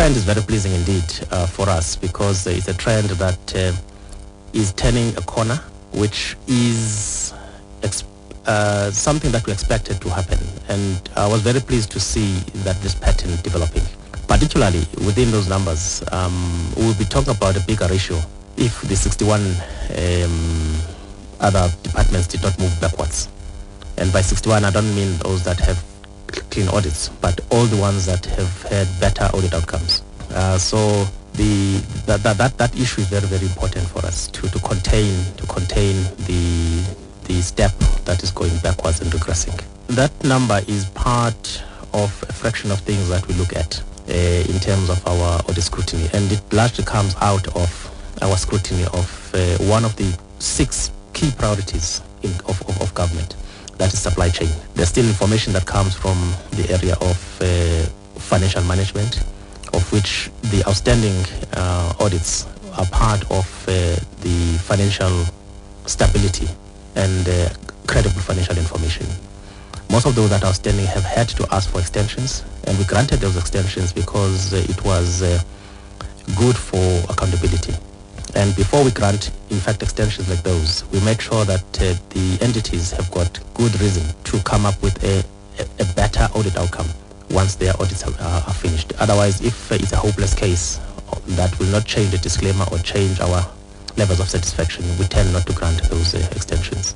trend is very pleasing indeed uh, for us because it's a trend that uh, is turning a corner, which is uh, something that we expected to happen. And I was very pleased to see that this pattern developing. Particularly within those numbers, um, we'll be talking about a bigger ratio if the 61 um, other departments did not move backwards. And by 61, I don't mean those that have clean audits, but all the ones that have had better audit outcomes. Uh, so the that, that, that, that issue is very very important for us to, to contain to contain the the step that is going backwards and regressing. That number is part of a fraction of things that we look at uh, in terms of our audit scrutiny, and it largely comes out of our scrutiny of uh, one of the six key priorities in, of, of, of government that is supply chain. There's still information that comes from the area of uh, financial management, of which the outstanding uh, audits are part of uh, the financial stability and uh, credible financial information. Most of those that are outstanding have had to ask for extensions, and we granted those extensions because uh, it was uh, good for accountability. And before we grant, in fact, extensions like those, we make sure that uh, the entities have got good reason to come up with a, a, better audit outcome once their audits are, are finished. Otherwise, if uh, it's a hopeless case, that will not change the disclaimer or change our levels of satisfaction. We tend not to grant those uh, extensions.